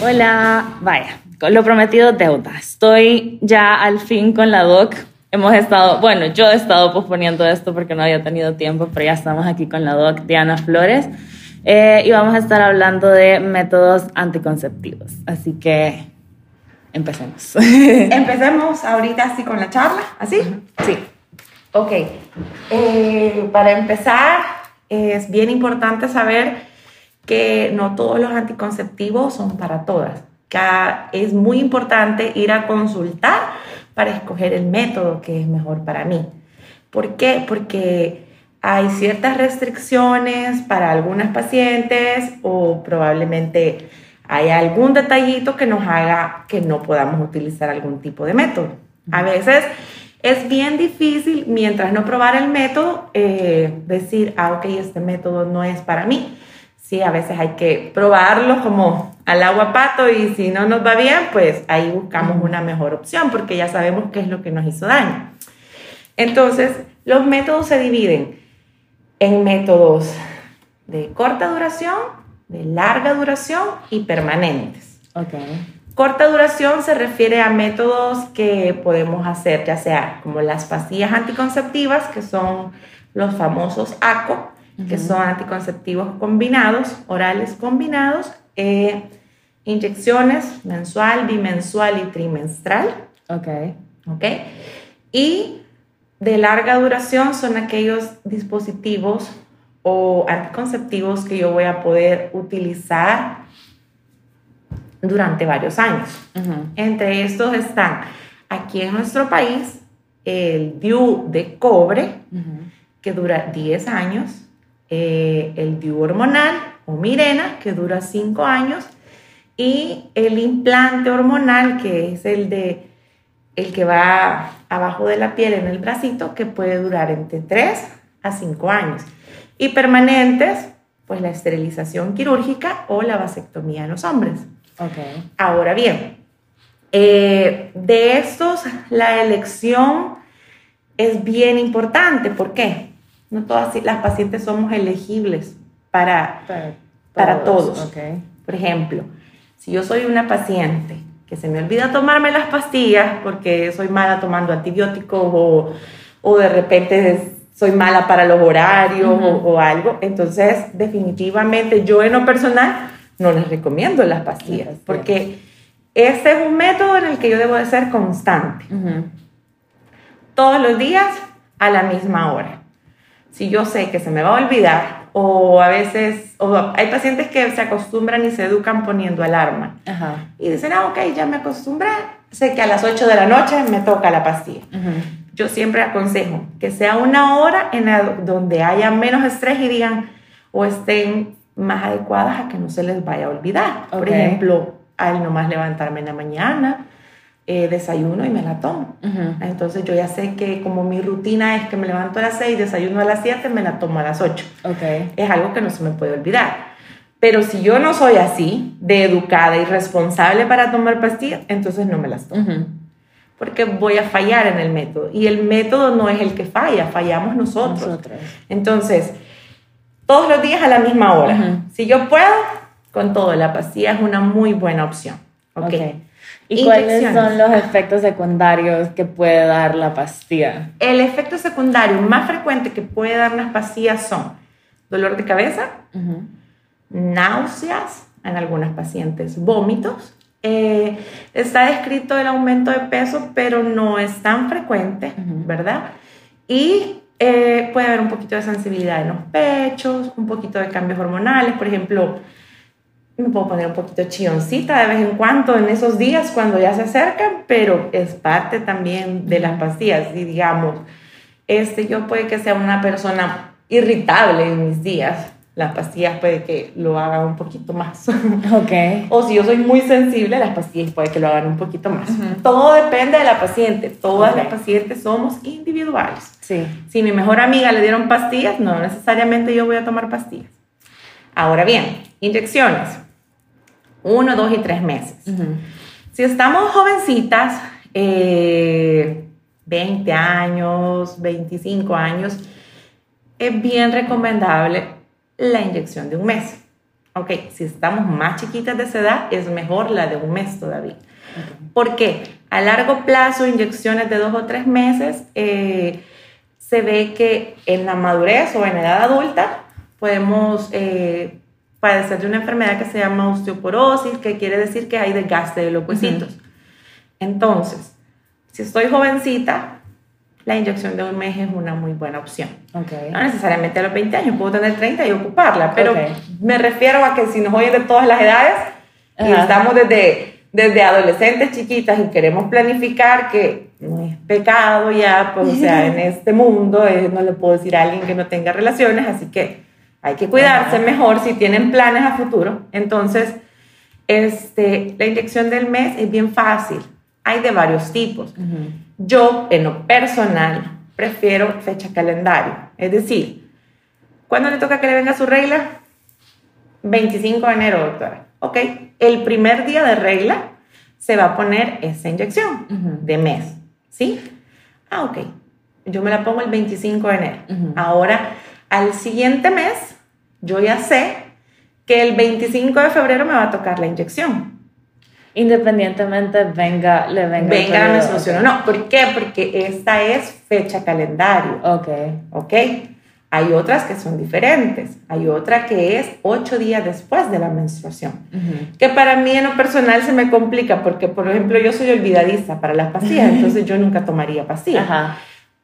Hola, vaya, con lo prometido deuda. Estoy ya al fin con la doc. Hemos estado, bueno, yo he estado posponiendo esto porque no había tenido tiempo, pero ya estamos aquí con la doc Diana Flores eh, y vamos a estar hablando de métodos anticonceptivos. Así que empecemos. Empecemos ahorita así con la charla, ¿así? Sí. Ok. Eh, para empezar, es bien importante saber que no todos los anticonceptivos son para todas. Es muy importante ir a consultar para escoger el método que es mejor para mí. ¿Por qué? Porque hay ciertas restricciones para algunas pacientes o probablemente hay algún detallito que nos haga que no podamos utilizar algún tipo de método. A veces es bien difícil, mientras no probar el método, eh, decir, ah, ok, este método no es para mí sí, a veces hay que probarlo como al agua pato y si no nos va bien, pues ahí buscamos una mejor opción porque ya sabemos qué es lo que nos hizo daño. Entonces, los métodos se dividen en métodos de corta duración, de larga duración y permanentes. Okay. Corta duración se refiere a métodos que podemos hacer, ya sea como las pastillas anticonceptivas, que son los famosos ACO, que son anticonceptivos combinados, orales combinados, eh, inyecciones mensual, bimensual y trimestral. Ok. Ok. Y de larga duración son aquellos dispositivos o anticonceptivos que yo voy a poder utilizar durante varios años. Entre estos están aquí en nuestro país el DIU de cobre, que dura 10 años, eh, el DIU hormonal o Mirena, que dura 5 años, y el implante hormonal, que es el, de, el que va abajo de la piel en el bracito, que puede durar entre 3 a 5 años. Y permanentes, pues la esterilización quirúrgica o la vasectomía en los hombres. Okay. Ahora bien, eh, de estos la elección es bien importante. ¿Por qué? No todas las pacientes somos elegibles para, para, todos. Por ejemplo, si yo soy una paciente que se me olvida tomarme las pastillas porque soy mala tomando antibióticos o, o de repente soy mala para los horarios o, algo, entonces definitivamente yo en lo personal no les recomiendo las pastillas porque este es un método en el que yo debo de ser constante. Todos los días a la misma hora si yo sé que se me va a olvidar o a veces, o hay pacientes que se acostumbran y se educan poniendo alarma. Y dicen, ah, ok, ya me acostumbré, sé que a las 8 de la noche me toca la pastilla. Yo siempre aconsejo que sea una hora en donde haya menos estrés y digan, o estén más adecuadas a que no se les vaya a olvidar. Por ejemplo, al nomás levantarme en la mañana, eh, desayuno y me la tomo. Entonces yo ya sé que como mi rutina es que me levanto a las 6, desayuno a las 7, me la tomo a las 8. Okay. Es algo que no se me puede olvidar. Pero si yo no soy así, de educada y responsable para tomar pastillas, entonces no me las tomo. Porque voy a fallar en el método. Y el método no es el que falla, fallamos nosotros. Entonces, todos los días a la misma hora. Si yo puedo, con todo, la pastilla es una muy buena opción. Okay. ¿Y cuáles son los efectos secundarios que puede dar la pastilla? El efecto secundario más frecuente que puede dar las pastillas son dolor de cabeza, náuseas, en algunas pacientes vómitos. Eh, está descrito el aumento de peso, pero no es tan frecuente, ¿verdad? Y eh, puede haber un poquito de sensibilidad en los pechos, un poquito de cambios hormonales, por ejemplo, me puedo poner un poquito chilloncita de vez en cuando en esos días cuando ya se acercan, pero es parte también de las pastillas. Y digamos, este, yo puede que sea una persona irritable en mis días, las pastillas puede que lo hagan un poquito más. Okay. o si yo soy muy sensible, las pastillas puede que lo hagan un poquito más. Todo depende de la paciente. Todas las pacientes somos individuales. Sí. Si mi mejor amiga le dieron pastillas, no necesariamente yo voy a tomar pastillas. Ahora bien, inyecciones uno, dos y tres meses. Si estamos jovencitas, 20 eh, años, 25 años, es bien recomendable la inyección de un mes. Ok, si estamos más chiquitas de esa edad, es mejor la de un mes todavía. ¿Por qué? A largo plazo, inyecciones de dos o tres meses, eh, se ve que en la madurez o en edad adulta podemos eh, padecer de una enfermedad que se llama osteoporosis, que quiere decir que hay desgaste de los huesitos. Entonces, si estoy jovencita, la inyección de un mes es una muy buena opción. Okay. No necesariamente a los 20 años, puedo tener 30 y ocuparla, pero me refiero a que si nos oyen de todas las edades y estamos desde, desde adolescentes chiquitas y queremos planificar que no es pecado ya, pues o sea, en este mundo eh, no le puedo decir a alguien que no tenga relaciones, así que hay que cuidarse mejor si tienen planes a futuro. Entonces, este, la inyección del mes es bien fácil. Hay de varios tipos. Yo, en lo personal, prefiero fecha calendario. Es decir, ¿cuándo le toca que le venga su regla? 25 de enero, doctora. Ok, el primer día de regla se va a poner esa inyección de mes. ¿Sí? Ah, ok. Yo me la pongo el 25 de enero. Ahora, al siguiente mes, yo ya sé que el 25 de febrero me va a tocar la inyección. Independientemente venga, le venga, venga la menstruación o no. ¿Por qué? Porque esta es fecha calendario. Ok. Ok. Hay otras que son diferentes. Hay otra que es ocho días después de la menstruación. Que para mí en lo personal se me complica porque, por ejemplo, yo soy olvidadiza para las pastillas, entonces yo nunca tomaría pastillas. Ajá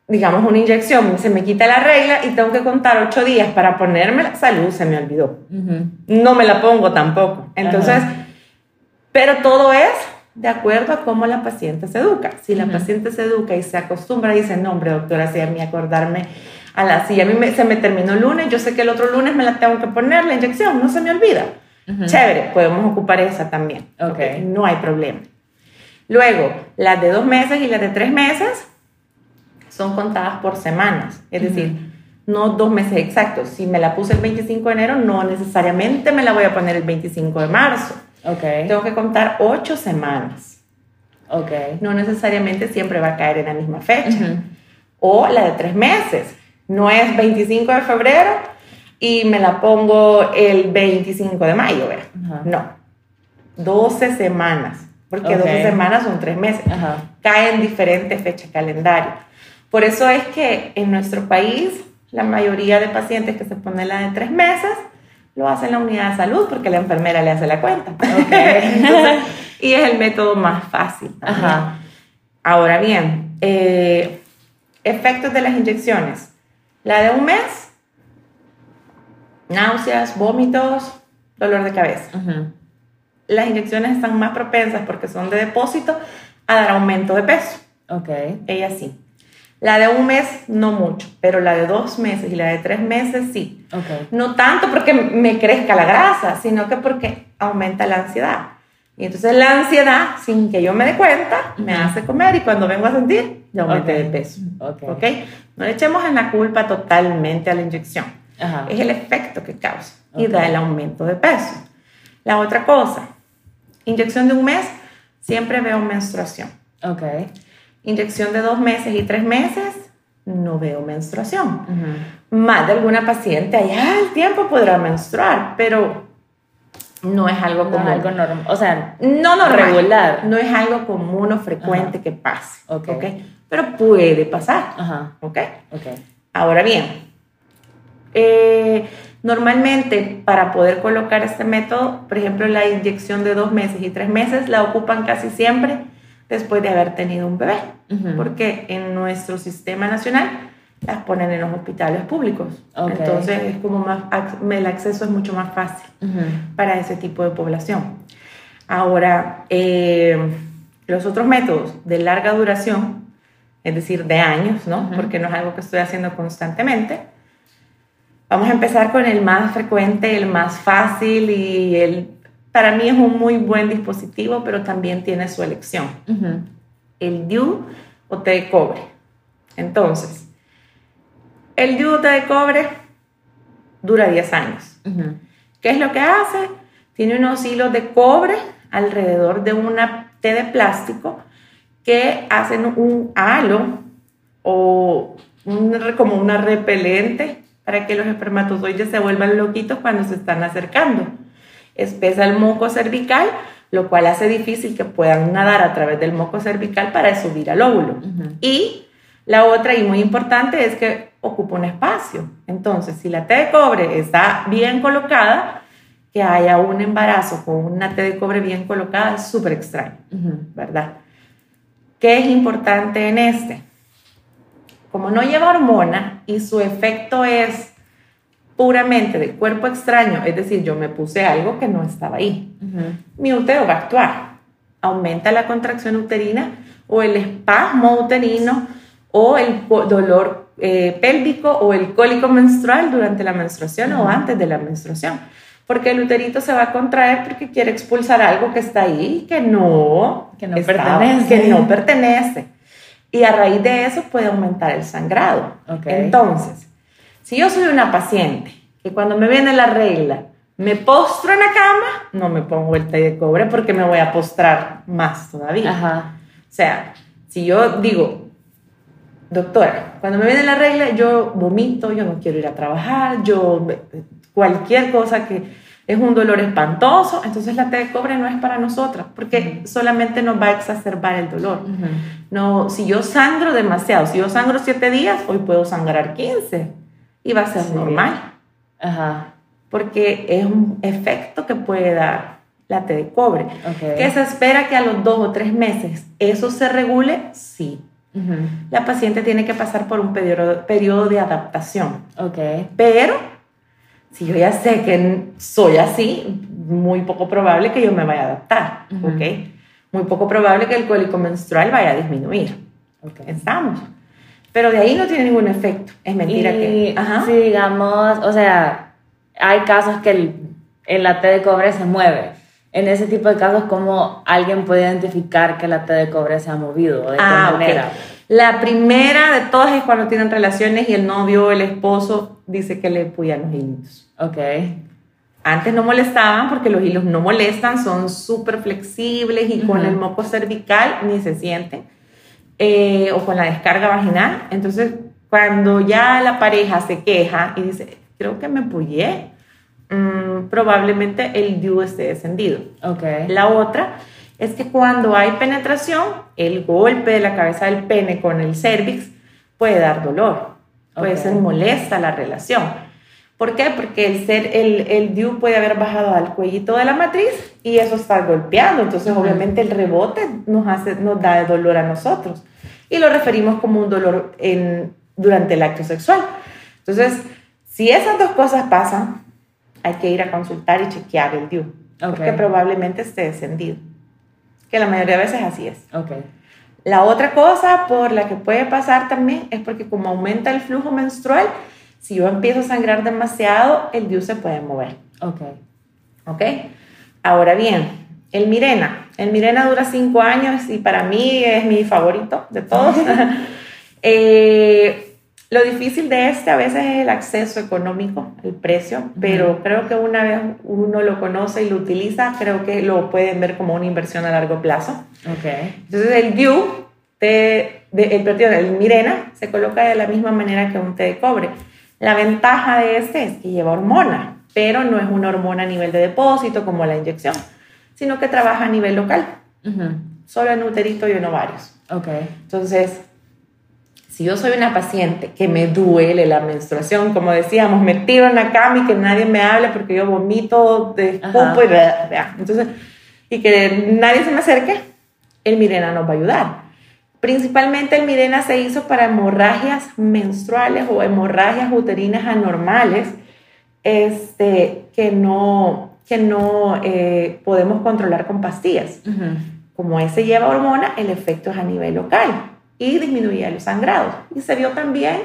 digamos, una inyección, se me quita la regla y tengo que contar ocho días para ponérmela, salud, se me olvidó. No me la pongo tampoco. Entonces, pero todo es de acuerdo a cómo la paciente se educa. Si la paciente se educa y se acostumbra y dice, no, hombre, doctora, si a mí acordarme a la, si a mí se me terminó el lunes, yo sé que el otro lunes me la tengo que poner, la inyección, no se me olvida. Chévere, podemos ocupar esa también. Okay. No hay problema. Luego, las de dos meses y las de tres meses, son contadas por semanas, es decir, no dos meses exactos. Si me la puse el 25 de enero, no necesariamente me la voy a poner el 25 de marzo. Okay. Tengo que contar ocho semanas. Okay. No necesariamente siempre va a caer en la misma fecha. O la de tres meses. No es 25 de febrero y me la pongo el 25 de mayo, ¿verdad? No. 12 semanas. Porque 12 semanas son tres meses. Caen diferentes fechas calendario. Por eso es que en nuestro país la mayoría de pacientes que se ponen la de tres meses lo hacen en la unidad de salud porque la enfermera le hace la cuenta. y es el método más fácil. Ahora bien, eh, efectos de las inyecciones. La de un mes, náuseas, vómitos, dolor de cabeza. Las inyecciones están más propensas porque son de depósito a dar aumento de peso. Ok. Ella sí. La de un mes, no mucho, pero la de dos meses y la de tres meses, sí. Okay. No tanto porque me crezca la grasa, sino que porque aumenta la ansiedad. Y entonces la ansiedad, sin que yo me dé cuenta, me hace comer y cuando vengo a sentir, ya aumenté de peso. Okay. No le echemos en la culpa totalmente a la inyección. Es el efecto que causa y da el aumento de peso. La otra cosa, inyección de un mes, siempre veo menstruación. Okay inyección de dos meses y tres meses, no veo menstruación. Más de alguna paciente allá al tiempo podrá menstruar, pero no es algo como algo normal, o sea, no normal, regular. No es algo común o frecuente que pase, okay. Pero puede pasar, Ajá. ¿ok? okay. Ahora bien, eh, normalmente para poder colocar este método, por ejemplo, la inyección de dos meses y tres meses la ocupan casi siempre después de haber tenido un bebé, porque en nuestro sistema nacional las ponen en los hospitales públicos. Entonces es como más, el acceso es mucho más fácil para ese tipo de población. Ahora, eh, los otros métodos de larga duración, es decir, de años, ¿no? Porque no es algo que estoy haciendo constantemente. Vamos a empezar con el más frecuente, el más fácil y el para mí es un muy buen dispositivo, pero también tiene su elección. El DIU o té de cobre. Entonces, el DIU o té de cobre dura 10 años. ¿Qué es lo que hace? Tiene unos hilos de cobre alrededor de una té de plástico que hacen un halo o como una repelente para que los espermatozoides se vuelvan loquitos cuando se están acercando. Espesa el moco cervical, lo cual hace difícil que puedan nadar a través del moco cervical para subir al óvulo. Y la otra, y muy importante, es que ocupa un espacio. Entonces, si la T de cobre está bien colocada, que haya un embarazo con una T de cobre bien colocada es súper extraño, ¿verdad? ¿Qué es importante en este? Como no lleva hormona y su efecto es puramente de cuerpo extraño, es decir, yo me puse algo que no estaba ahí, mi útero va a actuar, aumenta la contracción uterina o el espasmo uterino o el dolor eh, pélvico o el cólico menstrual durante la menstruación o antes de la menstruación. Porque el uterito se va a contraer porque quiere expulsar algo que está ahí que no, que no pertenece. Que no pertenece. Y a raíz de eso puede aumentar el sangrado. Entonces, si yo soy una paciente que cuando me viene la regla me postro en la cama, no me pongo el té de cobre porque me voy a postrar más todavía. O sea, si yo digo, doctora, cuando me viene la regla yo vomito, yo no quiero ir a trabajar, yo cualquier cosa que es un dolor espantoso, entonces la té de cobre no es para nosotras, porque solamente nos va a exacerbar el dolor. No, si yo sangro demasiado, si yo sangro siete días, hoy puedo sangrar 15 y va a ser normal. Ajá. Porque es un efecto que puede dar la té de cobre. Que se espera que a los dos o tres meses eso se regule, sí. La paciente tiene que pasar por un periodo, periodo de adaptación. Okay. Pero si yo ya sé que soy así, muy poco probable que yo me vaya a adaptar, ¿ok? Muy poco probable que el cólico menstrual vaya a disminuir. Okay. Estamos. Pero de ahí no tiene ningún efecto. Es mentira que... Ajá. Si digamos, o sea, hay casos que el, el la T de cobre se mueve. En ese tipo de casos, ¿cómo alguien puede identificar que la T de cobre se ha movido? ¿De qué ah, manera? La primera de todas es cuando tienen relaciones y el novio o el esposo dice que le puyan los hilitos. Ok. Antes no molestaban porque los hilos no molestan, son súper flexibles y con el moco cervical ni se sienten. Eh, o con la descarga vaginal. Entonces, cuando ya la pareja se queja y dice, creo que me pullé, mm, probablemente el DIU esté descendido. Okay. La otra es que cuando hay penetración, el golpe de la cabeza del pene con el cervix puede dar dolor, puede ser molesta la relación. ¿Por qué? Porque el, ser, el, el DIU puede haber bajado al cuellito de la matriz y eso está golpeando. Entonces, obviamente, el rebote nos, hace, nos da dolor a nosotros. Y lo referimos como un dolor en, durante el acto sexual. Entonces, si esas dos cosas pasan, hay que ir a consultar y chequear el DIU. Porque probablemente esté descendido que la mayoría de veces así es. Okay. La otra cosa por la que puede pasar también es porque como aumenta el flujo menstrual, si yo empiezo a sangrar demasiado, el DIU se puede mover. Ok. Ok. Ahora bien, el Mirena. El Mirena dura cinco años y para mí es mi favorito de todos. eh, lo difícil de este a veces es el acceso económico, el precio, pero creo que una vez uno lo conoce y lo utiliza, creo que lo pueden ver como una inversión a largo plazo. Okay. Entonces el DIU, de, el, el Mirena, se coloca de la misma manera que un té de cobre. La ventaja de este es que lleva hormona, pero no es una hormona a nivel de depósito como la inyección, sino que trabaja a nivel local, solo en uterito y en ovarios. Okay. Entonces, si yo soy una paciente que me duele la menstruación, como decíamos, me tiro en la cama y que nadie me hable porque yo vomito, de escupo y entonces y que nadie se me acerque, el Mirena nos va a ayudar. Principalmente el Mirena se hizo para hemorragias menstruales o hemorragias uterinas anormales este, que no, que no eh, podemos controlar con pastillas. Como ese lleva hormona, el efecto es a nivel local y disminuía los sangrados. Y se vio también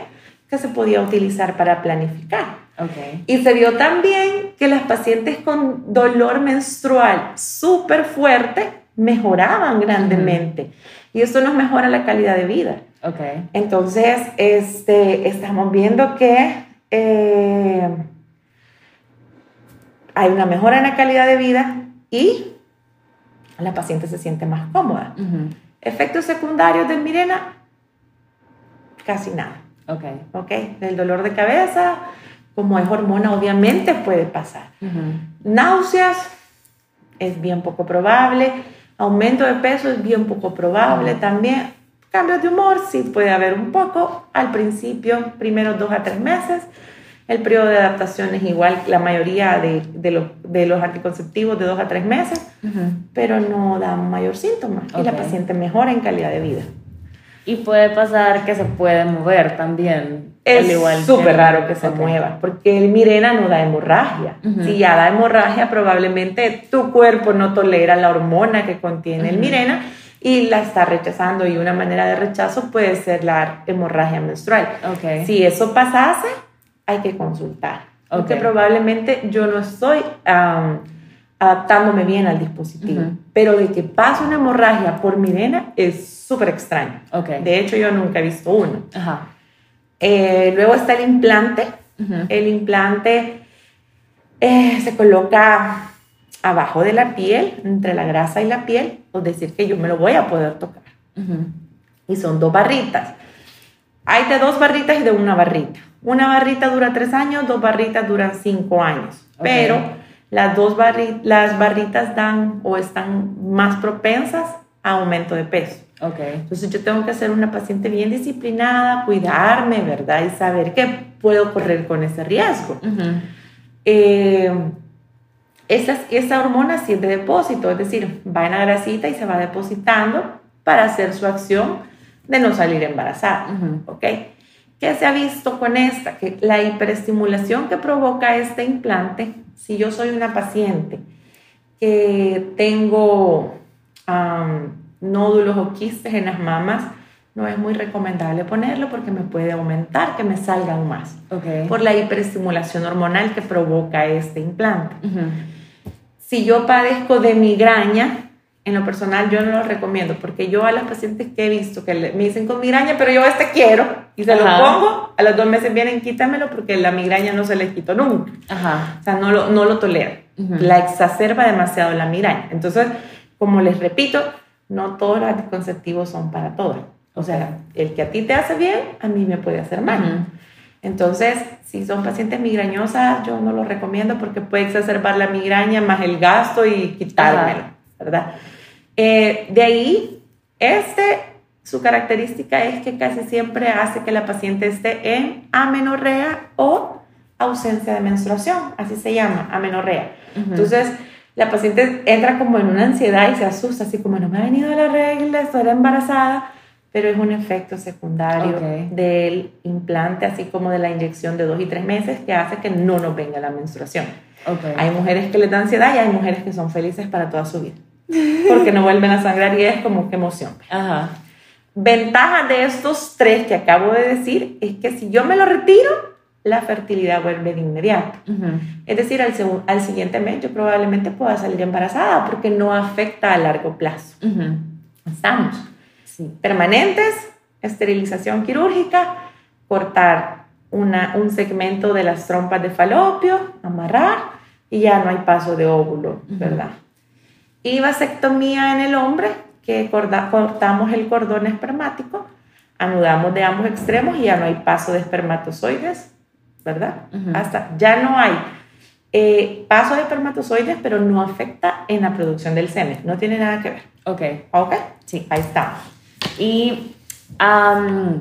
que se podía utilizar para planificar. Okay. Y se vio también que las pacientes con dolor menstrual súper fuerte mejoraban grandemente. Y eso nos mejora la calidad de vida. Okay. Entonces, este, estamos viendo que eh, hay una mejora en la calidad de vida y la paciente se siente más cómoda. Efectos secundarios del Mirena, casi nada. Ok. Ok, del dolor de cabeza, como es hormona, obviamente puede pasar. Náuseas, es bien poco probable. Aumento de peso es bien poco probable también. Cambios de humor sí puede haber un poco al principio, primeros dos a tres meses. El periodo de adaptación es igual, la mayoría de, de, los, de los anticonceptivos de dos a tres meses, pero no da mayor síntoma y la paciente mejora en calidad de vida. Y puede pasar que se puede mover también. Es súper raro que se mueva, porque el Mirena no da hemorragia. Si ya da hemorragia, probablemente tu cuerpo no tolera la hormona que contiene el Mirena y la está rechazando. Y una manera de rechazo puede ser la hemorragia menstrual. Okay. Si eso pasase, hay que consultar. Porque probablemente yo no estoy adaptándome bien al dispositivo. Pero de que pase una hemorragia por Mirena es súper extraño. Okay. De hecho, yo nunca he visto uno. Ajá. Eh, luego está el implante. El implante eh, se coloca abajo de la piel, entre la grasa y la piel, es decir, que yo me lo voy a poder tocar. Y son dos barritas. Hay de dos barritas y de una barrita. Una barrita dura tres años, dos barritas duran cinco años. Pero las dos las barritas dan o están más propensas a aumento de peso. Okay. Entonces yo tengo que ser una paciente bien disciplinada, cuidarme, ¿verdad? Y saber que puedo correr con ese riesgo. Eh, esa, esa, hormona sí es de depósito, es decir, va en la grasita y se va depositando para hacer su acción de no salir embarazada. ¿Ok? ¿Qué se ha visto con esta? Que la hiperestimulación que provoca este implante, si yo soy una paciente que tengo nódulos o quistes en las mamas, no es muy recomendable ponerlo porque me puede aumentar que me salgan más. Okay. Por la hiperestimulación hormonal que provoca este implante. Si yo padezco de migraña, en lo personal yo no lo recomiendo porque yo a las pacientes que he visto que me dicen con migraña, pero yo este quiero y se lo pongo, a los dos meses vienen quítamelo porque la migraña no se les quitó nunca. Ajá. O sea, no lo, no lo tolera. La exacerba demasiado la migraña. Entonces, como les repito, no todos los anticonceptivos son para todos. O sea, el que a ti te hace bien, a mí me puede hacer mal. Entonces, si son pacientes migrañosas, yo no lo recomiendo porque puede exacerbar la migraña más el gasto y quitármelo, ¿verdad? Eh, de ahí, este, su característica es que casi siempre hace que la paciente esté en amenorrea o ausencia de menstruación, así se llama, amenorrea. Entonces, la paciente entra como en una ansiedad y se asusta, así como no me ha venido la regla, estoy embarazada, pero es un efecto secundario del implante, así como de la inyección de dos y tres meses, que hace que no nos venga la menstruación. Hay mujeres que les da ansiedad y hay mujeres que son felices para toda su vida porque no vuelven a sangrar y es como que emoción. Ajá. Ventaja de estos tres que acabo de decir es que si yo me lo retiro, la fertilidad vuelve de inmediato. Es decir, al, al, siguiente mes yo probablemente pueda salir embarazada porque no afecta a largo plazo. Estamos. Sí. Permanentes, esterilización quirúrgica, cortar una, un segmento de las trompas de falopio, amarrar y ya no hay paso de óvulo, ¿verdad? Y vasectomía en el hombre, que cortamos el cordón espermático, anudamos de ambos extremos y ya no hay paso de espermatozoides, ¿verdad? Hasta ya no hay eh, paso de espermatozoides, pero no afecta en la producción del semen, no tiene nada que ver. Ok. Ok, sí, ahí estamos. Y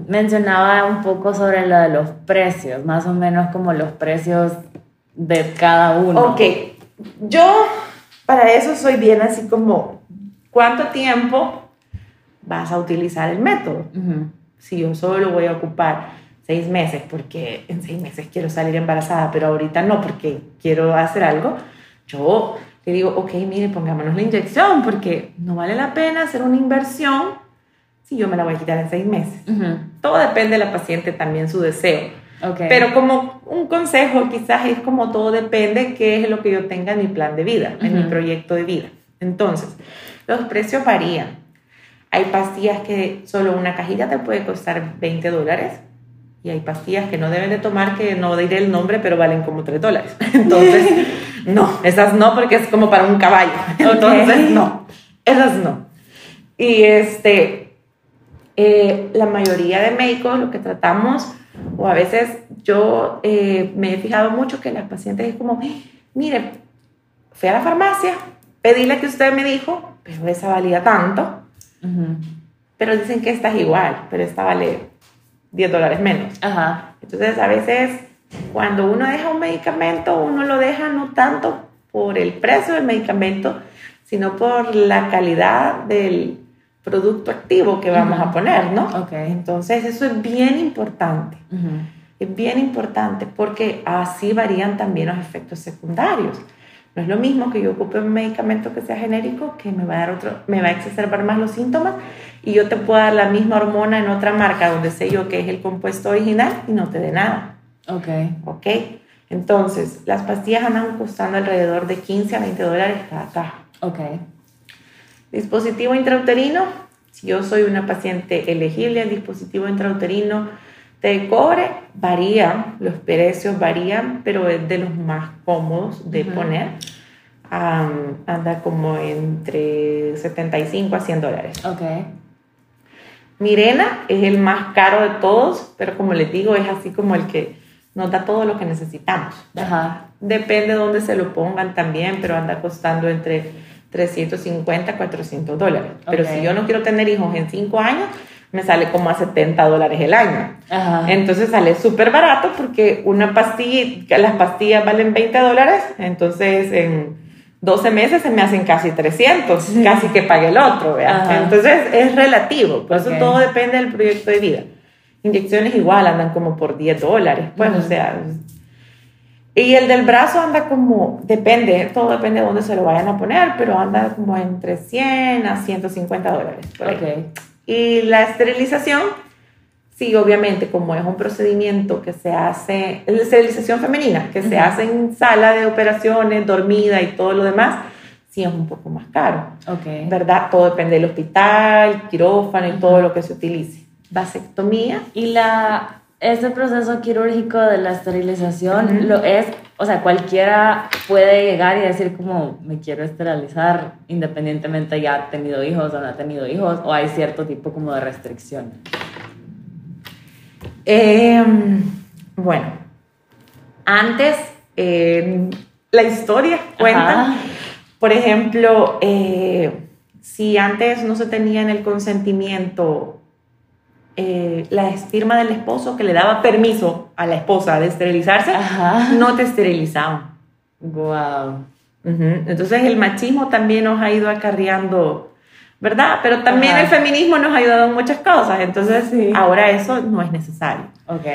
mencionaba un poco sobre lo de los precios, más o menos como los precios de cada uno. Ok, yo para eso soy bien así como, ¿cuánto tiempo vas a utilizar el método? Si yo solo lo voy a ocupar seis meses porque en seis meses quiero salir embarazada, pero ahorita no porque quiero hacer algo, yo le digo, ok, mire, pongámonos la inyección porque no vale la pena hacer una inversión si yo me la voy a quitar en seis meses. Todo depende de la paciente, también su deseo. Pero como un consejo, quizás es como todo depende qué es lo que yo tenga en mi plan de vida, en mi proyecto de vida. Entonces, los precios varían. Hay pastillas que solo una cajita te puede costar 20 dólares y hay pastillas que no deben de tomar, que no diré el nombre, pero valen como 3 dólares. Entonces, no, esas no porque es como para un caballo. Entonces, no, esas no. Y este, eh, la mayoría de médicos lo que tratamos o a veces yo eh, me he fijado mucho que las pacientes es como, mire, fui a la farmacia, pedí la que usted me dijo, pero esa valía tanto. Pero dicen que esta es igual, pero esta vale 10 dólares menos. Ajá. Entonces, a veces, cuando uno deja un medicamento, uno lo deja no tanto por el precio del medicamento, sino por la calidad del producto activo que vamos a poner, ¿no? Entonces, eso es bien importante. Es bien importante porque así varían también los efectos secundarios. No es lo mismo que yo ocupe un medicamento que sea genérico que me va a dar otro, me va a exacerbar más los síntomas y yo te puedo dar la misma hormona en otra marca donde sé yo que es el compuesto original y no te dé nada. Ok. ¿Ok? Entonces, las pastillas andan costando alrededor de 15 a 20 dólares cada caja. Ok. Dispositivo intrauterino. Si yo soy una paciente elegible al dispositivo intrauterino de cobre, varían, los precios varían, pero es de los más cómodos de poner. anda como entre 75 a 100 dólares. Ok. Mirena es el más caro de todos, pero como les digo, es así como el que nos da todo lo que necesitamos. Ajá. Depende de dónde se lo pongan también, pero anda costando entre 350 a 400 dólares. Pero si yo no quiero tener hijos en 5 años, me sale como a 70 dólares el año. Ajá. Entonces sale súper barato porque una pastilla, las pastillas valen 20 dólares, entonces en 12 meses se me hacen casi 300, casi que pague el otro. Entonces es relativo, por eso todo depende del proyecto de vida. Inyecciones igual andan como por 10 dólares, pues, o sea. Y el del brazo anda como, depende, todo depende de dónde se lo vayan a poner, pero anda como entre 100 a 150 dólares. por ahí. Ok. Y la esterilización, sí, obviamente, como es un procedimiento que se hace, es la esterilización femenina, que se Ujú. hace en sala de operaciones, dormida y todo lo demás, sí es un poco más caro, Ok. ¿verdad? Todo depende del hospital, quirófano y todo lo que se utilice. Vasectomía, Y la, ese proceso quirúrgico de la esterilización lo es, o sea, cualquiera puede llegar y decir como me quiero esterilizar independientemente ya ha tenido hijos o no ha tenido hijos o hay cierto tipo como de restricción. Eh, bueno, antes eh, la historia cuenta, Ajá. por ejemplo, eh, si antes no se tenía en el consentimiento eh, la firma del esposo que le daba permiso a la esposa de esterilizarse, Ajá. no te esterilizaban. Wow. Ujú. Entonces el machismo también nos ha ido acarreando, ¿verdad? Pero también Ajá. el feminismo nos ha ayudado en muchas cosas, entonces Sí. ahora eso no es necesario. Ok.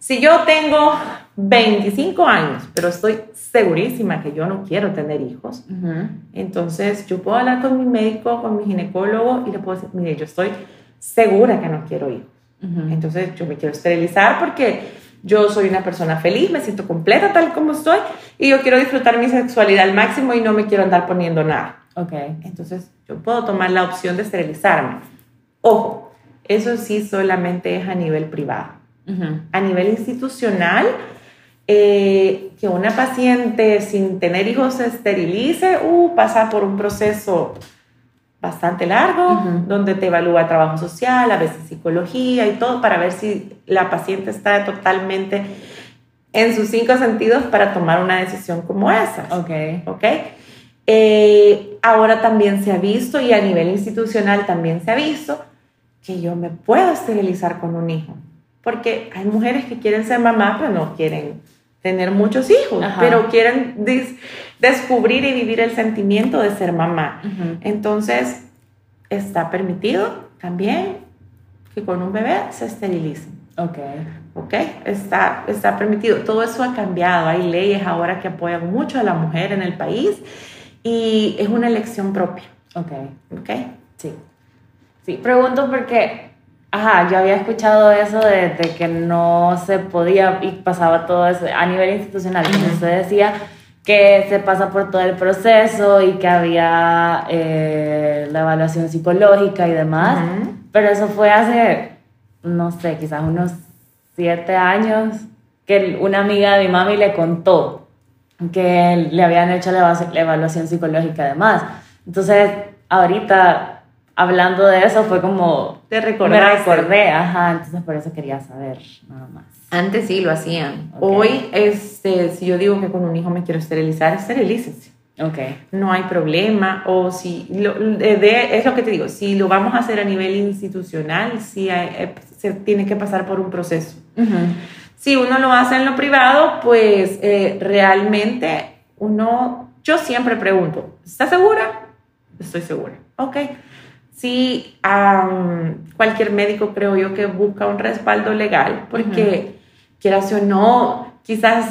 Si yo tengo 25 años, pero estoy segurísima que yo no quiero tener hijos, Ujú. entonces yo puedo hablar con mi médico, con mi ginecólogo y le puedo decir, mire, yo estoy segura que no quiero hijos. Entonces yo me quiero esterilizar porque yo soy una persona feliz, me siento completa tal como estoy y yo quiero disfrutar mi sexualidad al máximo y no me quiero andar poniendo nada. Ok. Entonces yo puedo tomar la opción de esterilizarme. Ojo, eso sí solamente es a nivel privado. A nivel institucional, eh, que una paciente sin tener hijos se esterilice, uh, pasa por un proceso bastante largo, Ujú. donde te evalúa trabajo social, a veces psicología y todo, para ver si la paciente está totalmente en sus cinco sentidos para tomar una decisión como esa. Ok. ¿ok? Eh, ahora también se ha visto y a nivel institucional también se ha visto que yo me puedo esterilizar con un hijo, porque hay mujeres que quieren ser mamá pero no quieren tener muchos hijos, Ajá. pero quieren descubrir y vivir el sentimiento de ser mamá. Entonces, está permitido también que con un bebé se esterilicen. Ok. ¿ok? Está, está permitido. Todo eso ha cambiado. Hay leyes ahora que apoyan mucho a la mujer en el país y es una elección propia, Ok. ¿ok? Sí. Sí, pregunto porque, ajá, yo había escuchado eso de, de que no se podía y pasaba todo eso a nivel institucional. Decía, que se pasa por todo el proceso y que había eh, la evaluación psicológica y demás. Ujú. Pero eso fue hace, no sé, quizás unos siete años que una amiga de mi mami le contó que le habían hecho la, la evaluación psicológica además. Entonces, ahorita hablando de eso fue como Te me recordaste. recordé, ajá, entonces por eso quería saber nada más. Antes sí lo hacían. Ok. Hoy, este, si yo digo que con un hijo me quiero esterilizar, esterilícese. Ok. No hay problema. O si, lo- de- es lo que te digo, si lo vamos a hacer a nivel institucional, sí hay- eh, se tiene que pasar por un proceso. Ujú. Si uno lo hace en lo privado, pues eh, realmente uno, yo siempre pregunto, ¿estás segura? Estoy segura. Ok. Sí, am, cualquier médico creo yo que busca un respaldo legal, porque quieras o no, quizás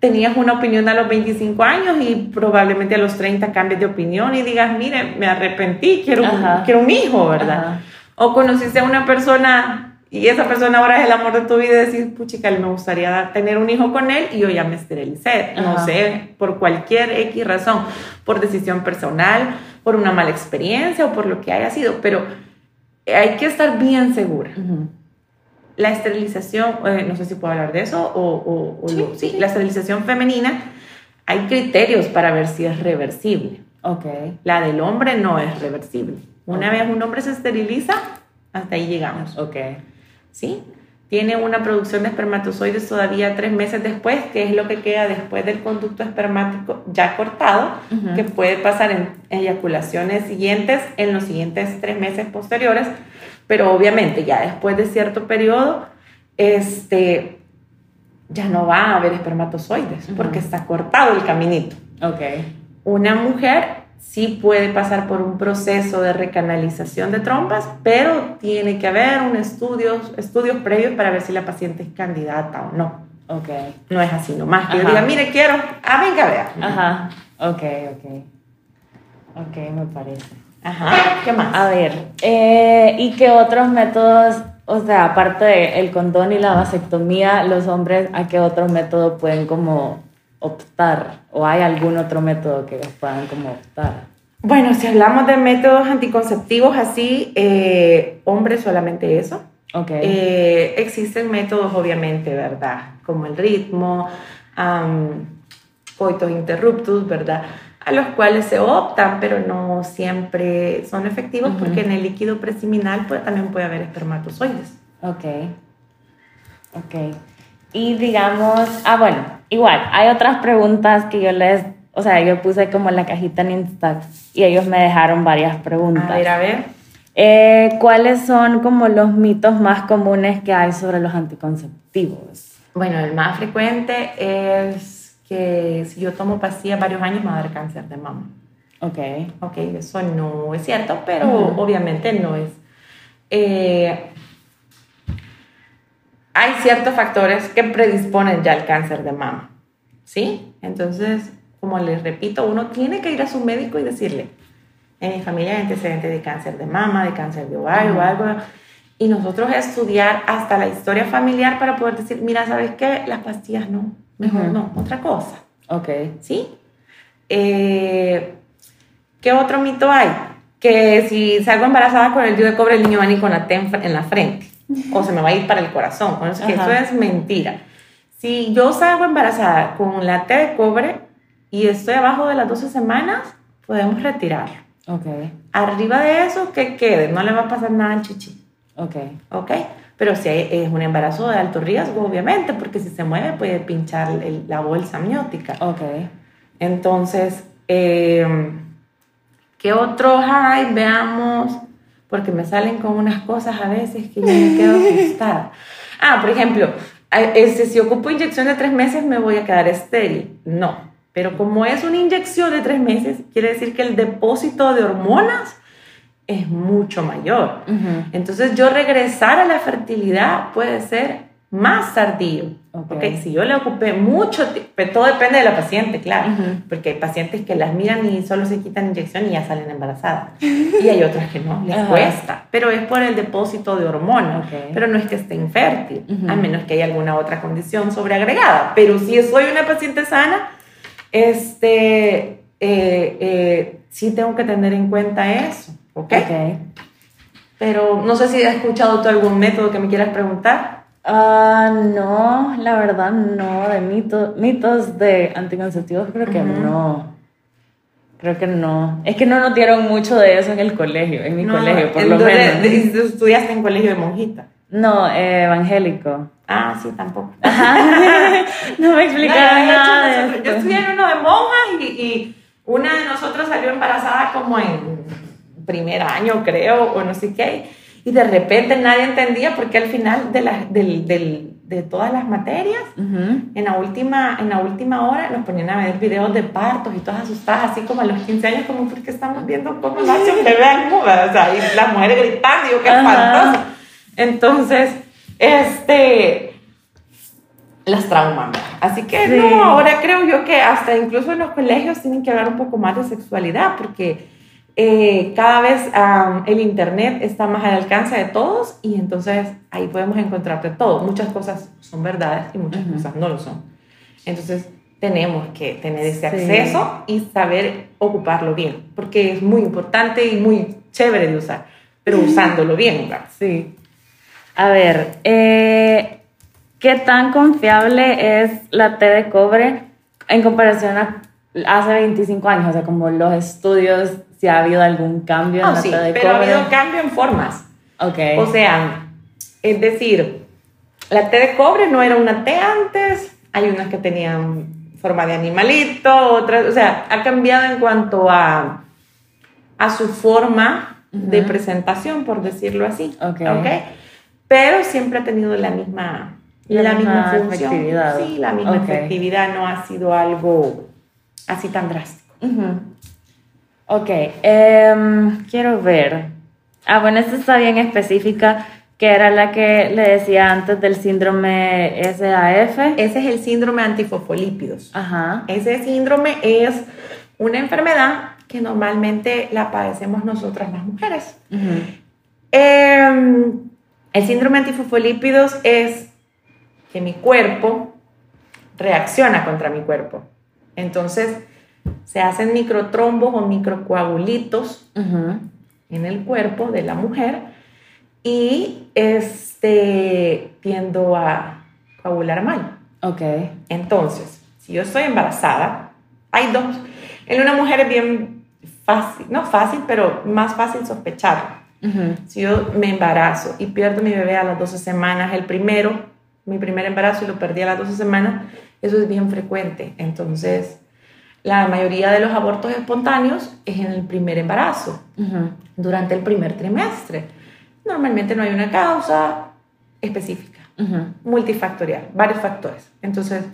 tenías una opinión a los 25 años y probablemente a los 30 cambies de opinión y digas, mire, me arrepentí, quiero, Ajá. quiero un hijo, ¿verdad? Ajá. O conociste a una persona y esa persona ahora es el amor de tu vida y decís, puchica, me gustaría tener un hijo con él y yo ya me esterilicé. No Ajá. sé, por cualquier X razón, por decisión personal, por una mala experiencia o por lo que haya sido, pero hay que estar bien segura. Ujú. La esterilización, eh, no sé si puedo hablar de eso o, o- o Sí, sí, sí. la esterilización femenina, hay criterios para ver si es reversible. Ok. La del hombre no es reversible. Una vez un hombre se esteriliza, hasta ahí llegamos. Ok. ¿Sí? Tiene una producción de espermatozoides todavía tres meses después, que es lo que queda después del conducto espermático ya cortado, que puede pasar en eyaculaciones siguientes en los siguientes tres meses posteriores, pero obviamente ya después de cierto periodo, este, ya no va a haber espermatozoides, porque está cortado el caminito. Ok. una mujer sí puede pasar por un proceso de recanalización de trompas, pero tiene que haber un estudio, estudios previos para ver si la paciente es candidata o no. Ok. No es así nomás. Que yo Ajá. diga, mire, quiero, ah, venga, vea. Ajá. Ok, ok. Ok, me parece. Ajá. ¿Qué más? A ver, eh, ¿y qué otros métodos, o sea, aparte del condón y la vasectomía, los hombres, a qué otro método pueden como optar? ¿O hay algún otro método que ellos puedan como optar? Bueno, si hablamos de métodos anticonceptivos así, eh, hombres solamente eso. Ok. Eh, existen métodos, obviamente, ¿verdad? Como el ritmo, am, coitos interruptus, ¿verdad? A los cuales se optan, pero no siempre son efectivos porque en el líquido preseminal pues, también puede haber espermatozoides. Ok. Ok. Y digamos, ah, bueno, igual, hay otras preguntas que yo les, o sea, yo puse como en la cajita en Insta y ellos me dejaron varias preguntas. A ver, a ver. Eh, ¿Cuáles son como los mitos más comunes que hay sobre los anticonceptivos? Bueno, el más frecuente es que si yo tomo pastillas varios años me va a dar cáncer de mama. Ok. Ok, eso no es cierto, pero obviamente no es. Eh, hay ciertos factores que predisponen ya al cáncer de mama, ¿sí? Entonces, como les repito, uno tiene que ir a su médico y decirle, en mi familia hay antecedentes de cáncer de mama, de cáncer de ovario algo, y nosotros estudiar hasta la historia familiar para poder decir, mira, ¿sabes qué? Las pastillas no, mejor no, otra cosa. Ok. ¿sí? Eh, ¿Qué otro mito hay? Que si salgo embarazada con el DIU de cobre, el niño va a con la en la frente, o se me va a ir para el corazón, o no sé qué, eso es mentira. Si yo salgo embarazada con la T de cobre y estoy abajo de las 12 semanas, podemos retirarlo. Ok. Arriba de eso, que quede, no le va a pasar nada al chichi. Ok. ¿ok? Pero si hay- es un embarazo de alto riesgo, obviamente, porque si se mueve puede pinchar el- la bolsa amniótica. Ok. Entonces, eh, ¿qué otros hay? Veamos, porque me salen con unas cosas a veces que yo me quedo asustada. Ah, por ejemplo, este, si ocupo inyección de tres meses me voy a quedar estéril. No, pero como es una inyección de tres meses, quiere decir que el depósito de hormonas es mucho mayor. Entonces yo regresar a la fertilidad puede ser más tardío. Ok. Ok, si yo le ocupé mucho tiempo, todo depende de la paciente, claro, Ujú. porque hay pacientes que las miran y solo se quitan inyección y ya salen embarazadas. Y hay otras que no, les Ajá. cuesta, pero es por el depósito de hormonas, Ok. pero no es que esté infértil, Ujú. a menos que haya alguna otra condición sobreagregada. Pero si soy una paciente sana, este, eh, eh, sí tengo que tener en cuenta eso, ¿ok? Ok. Pero no sé si has escuchado tú algún método que me quieras preguntar. Ah, no, la verdad no, de mitos, mitos de anticonceptivos creo que no. Creo que no. Es que no nos dieron mucho de eso en el colegio, en mi No, colegio, por ¿en lo menos. de- ¿Estudiaste en colegio de monjita? No, eh, evangélico. Ah, sí, tampoco. Ajá. no me explicaron No, nada de nosotros- yo estudié en uno de monjas y, y Una de nosotros salió embarazada como en primer año, creo, o no sé qué, y de repente nadie entendía porque al final de, la, del, del, de todas las materias, en, la última, en la última hora nos ponían a ver videos de partos y todas asustadas, así como a los 15 años, como porque estamos viendo cómo nace un bebé o sea, y las mujeres gritando, y yo, qué espantoso. Entonces, este, las traumas. Así que no, ahora creo yo que hasta incluso en los colegios tienen que hablar un poco más de sexualidad, porque eh, cada vez el Internet está más al alcance de todos y entonces ahí podemos encontrarte todo. Muchas cosas son verdades y muchas cosas no lo son. Entonces tenemos que tener ese acceso y saber ocuparlo bien, porque es muy importante y muy chévere de usar, pero usándolo bien. ¿verdad? Sí. A ver, eh, ¿qué tan confiable es la T de cobre en comparación a hace 25 años? O sea, como los estudios si ha habido algún cambio en oh, la sí, de pero ha habido cambio en formas. Okay. O sea, es decir, la T de cobre no era una T antes, hay unas que tenían forma de animalito, otras, o sea, ha cambiado en cuanto a, a su forma de presentación, por decirlo así. Okay. ¿okay? Pero siempre ha tenido la misma, la, misma, función. efectividad. Sí, la misma efectividad, no ha sido algo así tan drástico. Ok, em, quiero ver. Ah, bueno, esta está bien específica, que era la que le decía antes del síndrome SAF. Ese es el síndrome antifosfolípidos. Ajá. Ese síndrome es una enfermedad que normalmente la padecemos nosotras las mujeres. Em, el síndrome antifosfolípidos es que mi cuerpo reacciona contra mi cuerpo. Entonces, se hacen microtrombos o microcoagulitos en el cuerpo de la mujer y este, tiendo a coagular mal. Ok. Entonces, si yo estoy embarazada, hay dos. En una mujer es bien fácil, no fácil, pero más fácil sospechar. Si yo me embarazo y pierdo mi bebé a las 12 semanas, el primero, mi primer embarazo y lo perdí a las 12 semanas, eso es bien frecuente. Entonces, la mayoría de los abortos espontáneos es en el primer embarazo, durante el primer trimestre. Normalmente no hay una causa específica, multifactorial, varios factores. Entonces,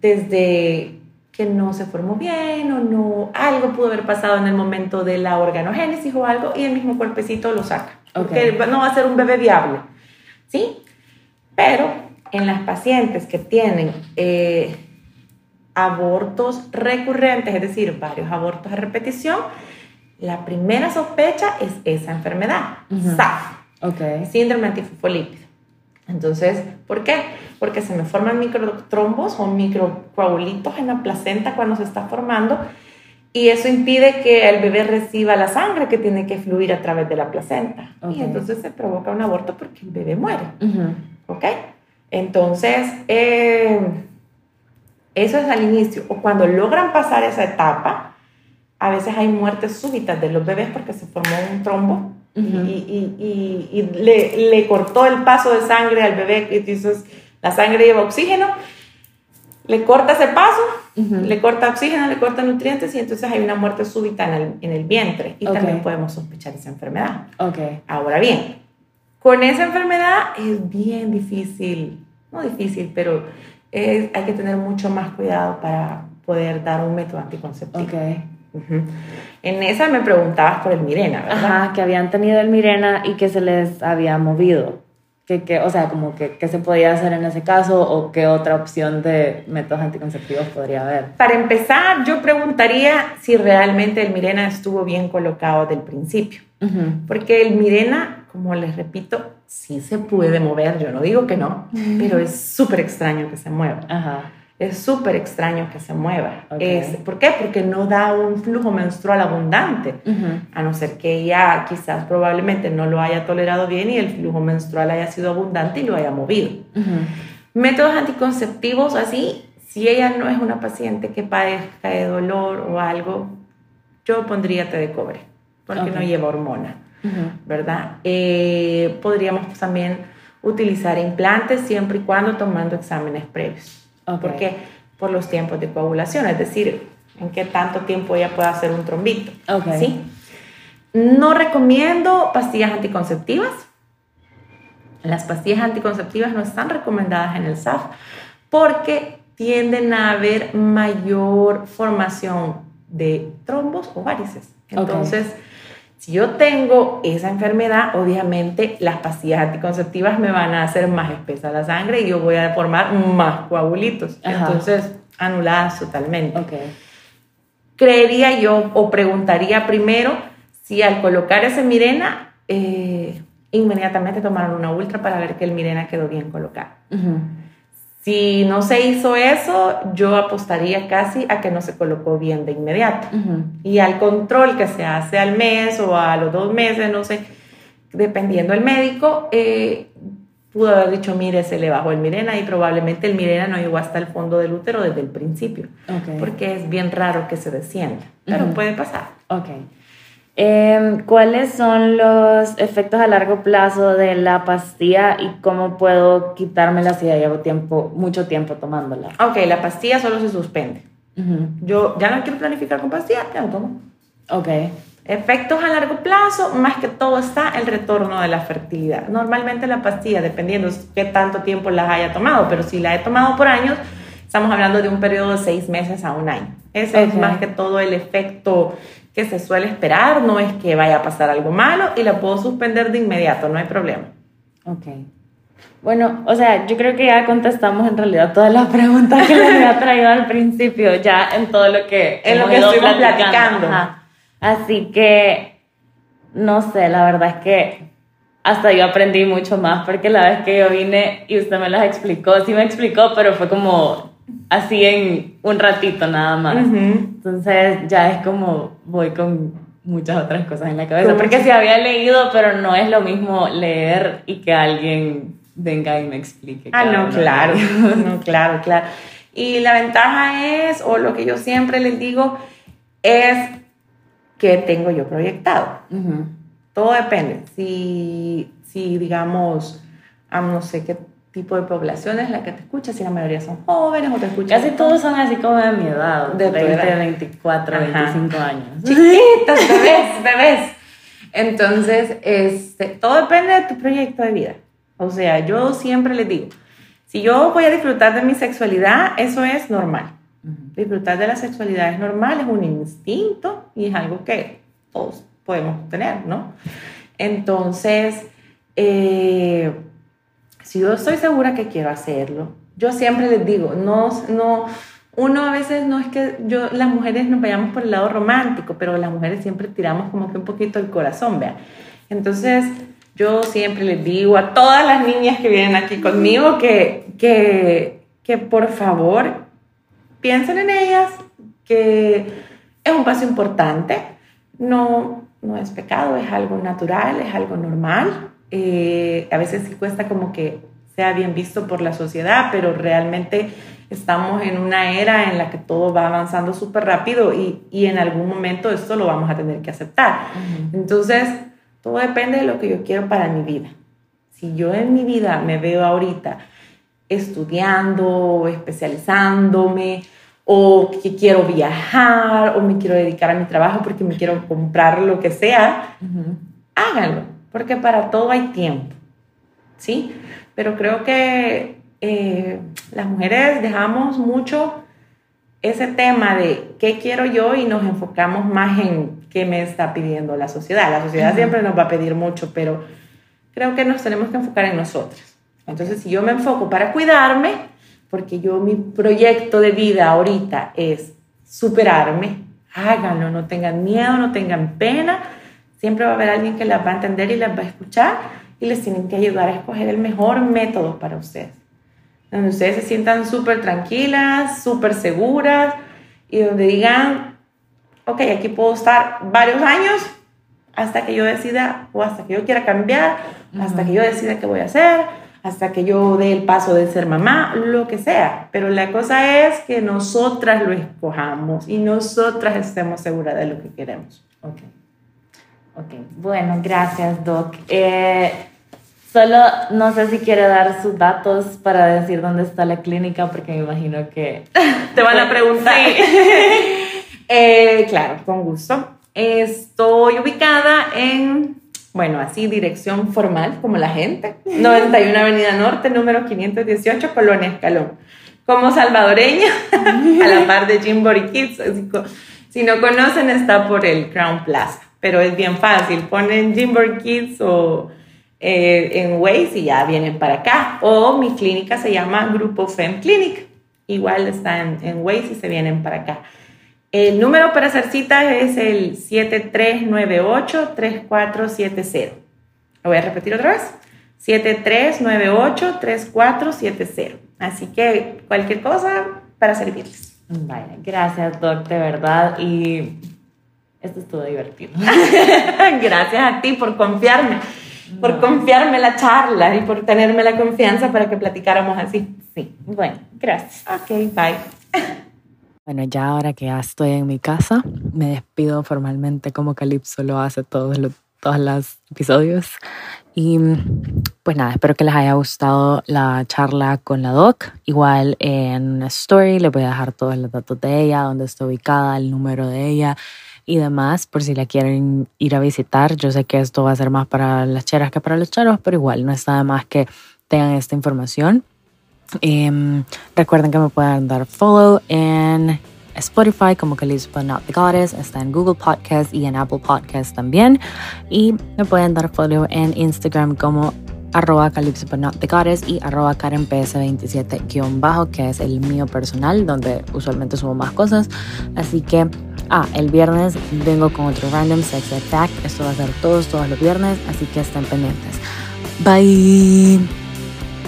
desde que no se formó bien o no, algo pudo haber pasado en el momento de la organogénesis o algo y el mismo cuerpecito lo saca. Porque no va a ser un bebé viable. ¿Sí? Pero en las pacientes que tienen... Eh, abortos recurrentes, es decir, varios abortos a repetición, la primera sospecha es esa enfermedad, SAF, okay. síndrome antifosfolípido. Entonces, ¿por qué? Porque se me forman microtrombos o microcoagulitos en la placenta cuando se está formando y eso impide que el bebé reciba la sangre que tiene que fluir a través de la placenta. Y entonces se provoca un aborto porque el bebé muere. ¿Ok? Entonces, eh, eso es al inicio. O cuando logran pasar esa etapa, a veces hay muertes súbitas de los bebés porque se formó un trombo y, y, y, le, le, cortó el paso de sangre al bebé. Entonces, la sangre lleva oxígeno, le corta ese paso, le corta oxígeno, le corta nutrientes y entonces hay una muerte súbita en el, en el vientre. Y también podemos sospechar esa enfermedad. Okay. Ahora bien, con esa enfermedad es bien difícil, no difícil, pero hay que tener mucho más cuidado para poder dar un método anticonceptivo. Okay. En esa me preguntabas por el Mirena, ¿verdad? Ajá, que habían tenido el Mirena y que se les había movido. Que, que, o sea, como que qué se podía hacer en ese caso o qué otra opción de métodos anticonceptivos podría haber. Para empezar, yo preguntaría si realmente el Mirena estuvo bien colocado del principio. Porque el Mirena, como les repito, sí se puede mover, yo no digo que no, pero es súper extraño que se mueva. Ajá. Es súper extraño que se mueva. Es, ¿Por qué? Porque no da un flujo menstrual abundante, a no ser que ella quizás probablemente no lo haya tolerado bien y el flujo menstrual haya sido abundante y lo haya movido. Métodos anticonceptivos así, si ella no es una paciente que padezca de dolor o algo, yo pondría té de cobre, porque no lleva hormona. ¿verdad? Eh, podríamos también utilizar implantes siempre y cuando tomando exámenes previos. ¿Por qué? Por los tiempos de coagulación. Es decir, en qué tanto tiempo ella puede hacer un trombito. ¿sí? No recomiendo pastillas anticonceptivas. Las pastillas anticonceptivas no están recomendadas en el SAF porque tienden a haber mayor formación de trombos o varices. Entonces, si yo tengo esa enfermedad, obviamente las pastillas anticonceptivas me van a hacer más espesa la sangre y yo voy a formar más coagulitos. Ajá. Entonces, anuladas totalmente. Ok. Creería yo o preguntaría primero si al colocar ese Mirena, eh, inmediatamente tomaron una ultra para ver que el Mirena quedó bien colocado. Ujú. Si no se hizo eso, yo apostaría casi a que no se colocó bien de inmediato. Y al control que se hace al mes o a los dos meses, no sé, dependiendo del médico, eh, pudo haber dicho, mire, se le bajó el Mirena y probablemente el Mirena no llegó hasta el fondo del útero desde el principio, Ok. porque es bien raro que se descienda, pero puede pasar. Ok. Em, ¿Cuáles son los efectos a largo plazo de la pastilla y cómo puedo quitármela si ya llevo tiempo, mucho tiempo tomándola? Ok, la pastilla solo se suspende. Ujú. Yo ya no quiero planificar con pastillas, ya no tomo. Ok. Efectos a largo plazo, más que todo está el retorno de la fertilidad. Normalmente la pastilla, dependiendo qué tanto tiempo las haya tomado, pero si la he tomado por años, estamos hablando de un periodo de seis meses a un año. Ese es Ok. más que todo el efecto que se suele esperar, no es que vaya a pasar algo malo y la puedo suspender de inmediato, no hay problema. Ok. Bueno, o sea, yo creo que ya contestamos en realidad todas las preguntas que les había traído al principio, ya en todo lo que, En lo que estuvimos platicando. Así que, no sé, la verdad es que hasta yo aprendí mucho más porque la vez que yo vine y usted me las explicó, sí me explicó, pero fue como así en un ratito nada más. Entonces ya es como voy con muchas otras cosas en la cabeza. Porque muchas- sí había leído, pero no es lo mismo leer y que alguien venga y me explique. Ah, no, claro, no, claro, claro. Y la ventaja es, o lo que yo siempre les digo, es que tengo yo proyectado. Todo depende. Si, si digamos, no sé qué tipo de población es la que te escucha, si la mayoría son jóvenes o te escuchan. Casi todos son así como de mi edad, De de tu 20, edad. 24, Ajá. 25 años. chiquitas, bebés, bebés. Entonces, este, todo depende de tu proyecto de vida. O sea, yo siempre les digo, si yo voy a disfrutar de mi sexualidad, eso es normal. Disfrutar de la sexualidad es normal, es un instinto y es algo que todos podemos tener, ¿no? Entonces, eh, si yo estoy segura que quiero hacerlo, yo siempre les digo, no, no, uno a veces no es que yo, las mujeres nos vayamos por el lado romántico, pero las mujeres siempre tiramos como que un poquito el corazón, vea. Entonces, yo siempre les digo a todas las niñas que vienen aquí conmigo que, que, que por favor piensen en ellas, que es un paso importante, no, no es pecado, es algo natural, es algo normal. Eh, a veces sí cuesta como que sea bien visto por la sociedad, pero realmente estamos en una era en la que todo va avanzando súper rápido y, y en algún momento esto lo vamos a tener que aceptar. Ujú. Entonces, todo depende de lo que yo quiero para mi vida. Si yo en mi vida me veo ahorita estudiando, especializándome, o que quiero viajar, o me quiero dedicar a mi trabajo porque me quiero comprar lo que sea, Ujú. háganlo, porque para todo hay tiempo, ¿sí? Pero creo que eh, las mujeres dejamos mucho ese tema de qué quiero yo y nos enfocamos más en qué me está pidiendo la sociedad. La sociedad siempre nos va a pedir mucho, pero creo que nos tenemos que enfocar en nosotras. Entonces, si yo me enfoco para cuidarme, porque yo mi proyecto de vida ahorita es superarme, háganlo, no tengan miedo, no tengan pena. Siempre va a haber alguien que las va a entender y las va a escuchar y les tienen que ayudar a escoger el mejor método para ustedes. Donde ustedes se sientan súper tranquilas, súper seguras y donde digan, ok, aquí puedo estar varios años hasta que yo decida o hasta que yo quiera cambiar, hasta que yo decida qué voy a hacer, hasta que yo dé el paso de ser mamá, lo que sea. Pero la cosa es que nosotras lo escojamos y nosotras estemos seguras de lo que queremos. Ok. Ok. Bueno, gracias, Doc. Eh, solo no sé si quiere dar sus datos para decir dónde está la clínica, porque me imagino que. Te van a preguntar. Sí. Eh, claro, con gusto. Estoy ubicada en, bueno, así, dirección formal, como la gente, 91 Avenida Norte, número 518, Colonia Escalón. Como salvadoreña, a la par de Jimbori Kids. Si no conocen, está por el Crown Plaza, pero es bien fácil. Ponen Jimbori Kids o eh, en Waze y ya vienen para acá. O mi clínica se llama Grupo Fem Clinic. Igual está en, en Waze y se vienen para acá. El número para hacer cita es el 7398-3470. Lo voy a repetir otra vez. 7398-3470. Así que cualquier cosa para servirles. Gracias, Doc, de verdad. Y esto estuvo divertido. gracias a ti por confiarme, por confiarme la charla y por tenerme la confianza para que platicáramos así. Sí, bueno, gracias. Ok, bye. Bueno, ya ahora que ya estoy en mi casa, me despido formalmente como Calypso lo hace todos los, todos los episodios. Y pues nada, espero que les haya gustado la charla con la doc. Igual en una story les voy a dejar todos los datos de ella, dónde está ubicada, el número de ella y demás, por si la quieren ir a visitar. Yo sé que esto va a ser más para las cheras que para los charos, pero igual no está de más que tengan esta información. Um, recuerden que me pueden dar follow en Spotify como Calypso Not The Goddess, está en Google Podcast y en Apple Podcast también. Y me pueden dar follow en Instagram como arroba Calypso But Not The Goddess y arroba KarenPS27-bajo, que es el mío personal, donde usualmente subo más cosas. Así que, ah, el viernes vengo con otro Random Sex Fact. Esto va a ser todos, todos los viernes, así que estén pendientes. Bye.